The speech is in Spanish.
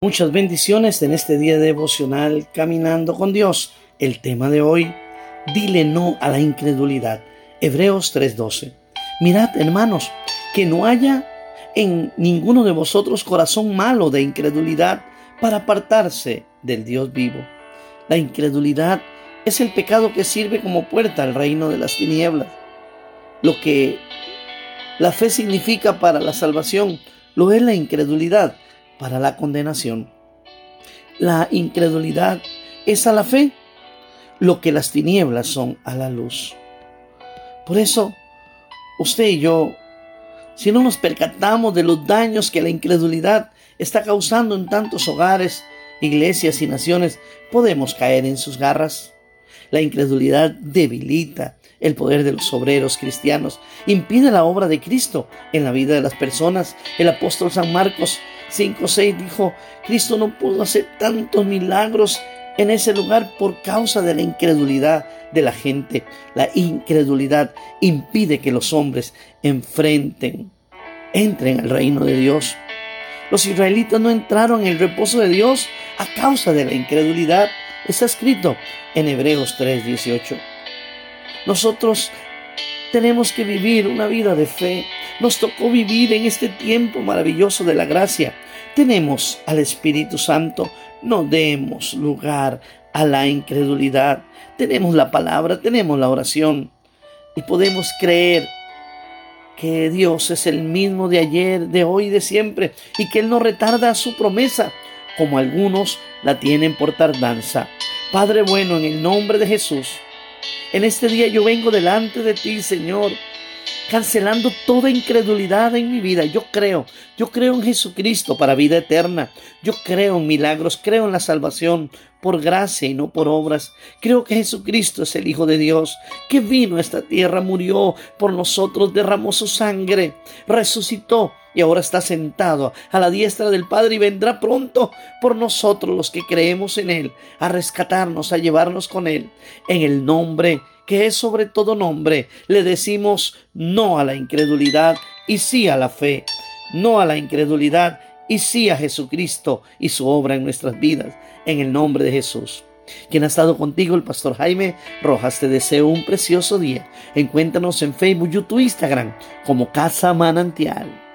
Muchas bendiciones en este día devocional Caminando con Dios. El tema de hoy, dile no a la incredulidad. Hebreos 3:12. Mirad, hermanos, que no haya en ninguno de vosotros corazón malo de incredulidad para apartarse del Dios vivo. La incredulidad es el pecado que sirve como puerta al reino de las tinieblas. Lo que la fe significa para la salvación, lo es la incredulidad para la condenación. La incredulidad es a la fe lo que las tinieblas son a la luz. Por eso, usted y yo, si no nos percatamos de los daños que la incredulidad está causando en tantos hogares, iglesias y naciones, podemos caer en sus garras. La incredulidad debilita el poder de los obreros cristianos, impide la obra de Cristo en la vida de las personas. El apóstol San Marcos 5.6 dijo, Cristo no pudo hacer tantos milagros en ese lugar por causa de la incredulidad de la gente. La incredulidad impide que los hombres enfrenten, entren al reino de Dios. Los israelitas no entraron en el reposo de Dios a causa de la incredulidad. Está escrito en Hebreos 3:18. Nosotros tenemos que vivir una vida de fe. Nos tocó vivir en este tiempo maravilloso de la gracia. Tenemos al Espíritu Santo. No demos lugar a la incredulidad. Tenemos la palabra, tenemos la oración. Y podemos creer que Dios es el mismo de ayer, de hoy, de siempre. Y que Él no retarda su promesa, como algunos la tienen por tardanza. Padre bueno, en el nombre de Jesús. En este día yo vengo delante de ti, Señor, cancelando toda incredulidad en mi vida. Yo creo, yo creo en Jesucristo para vida eterna. Yo creo en milagros, creo en la salvación por gracia y no por obras. Creo que Jesucristo es el Hijo de Dios, que vino a esta tierra, murió por nosotros, derramó su sangre, resucitó y ahora está sentado a la diestra del Padre y vendrá pronto por nosotros los que creemos en Él, a rescatarnos, a llevarnos con Él. En el nombre que es sobre todo nombre, le decimos no a la incredulidad y sí a la fe, no a la incredulidad y sí a Jesucristo y su obra en nuestras vidas, en el nombre de Jesús. Quien ha estado contigo, el pastor Jaime Rojas, te deseo un precioso día. Encuéntranos en Facebook, YouTube, Instagram como Casa Manantial.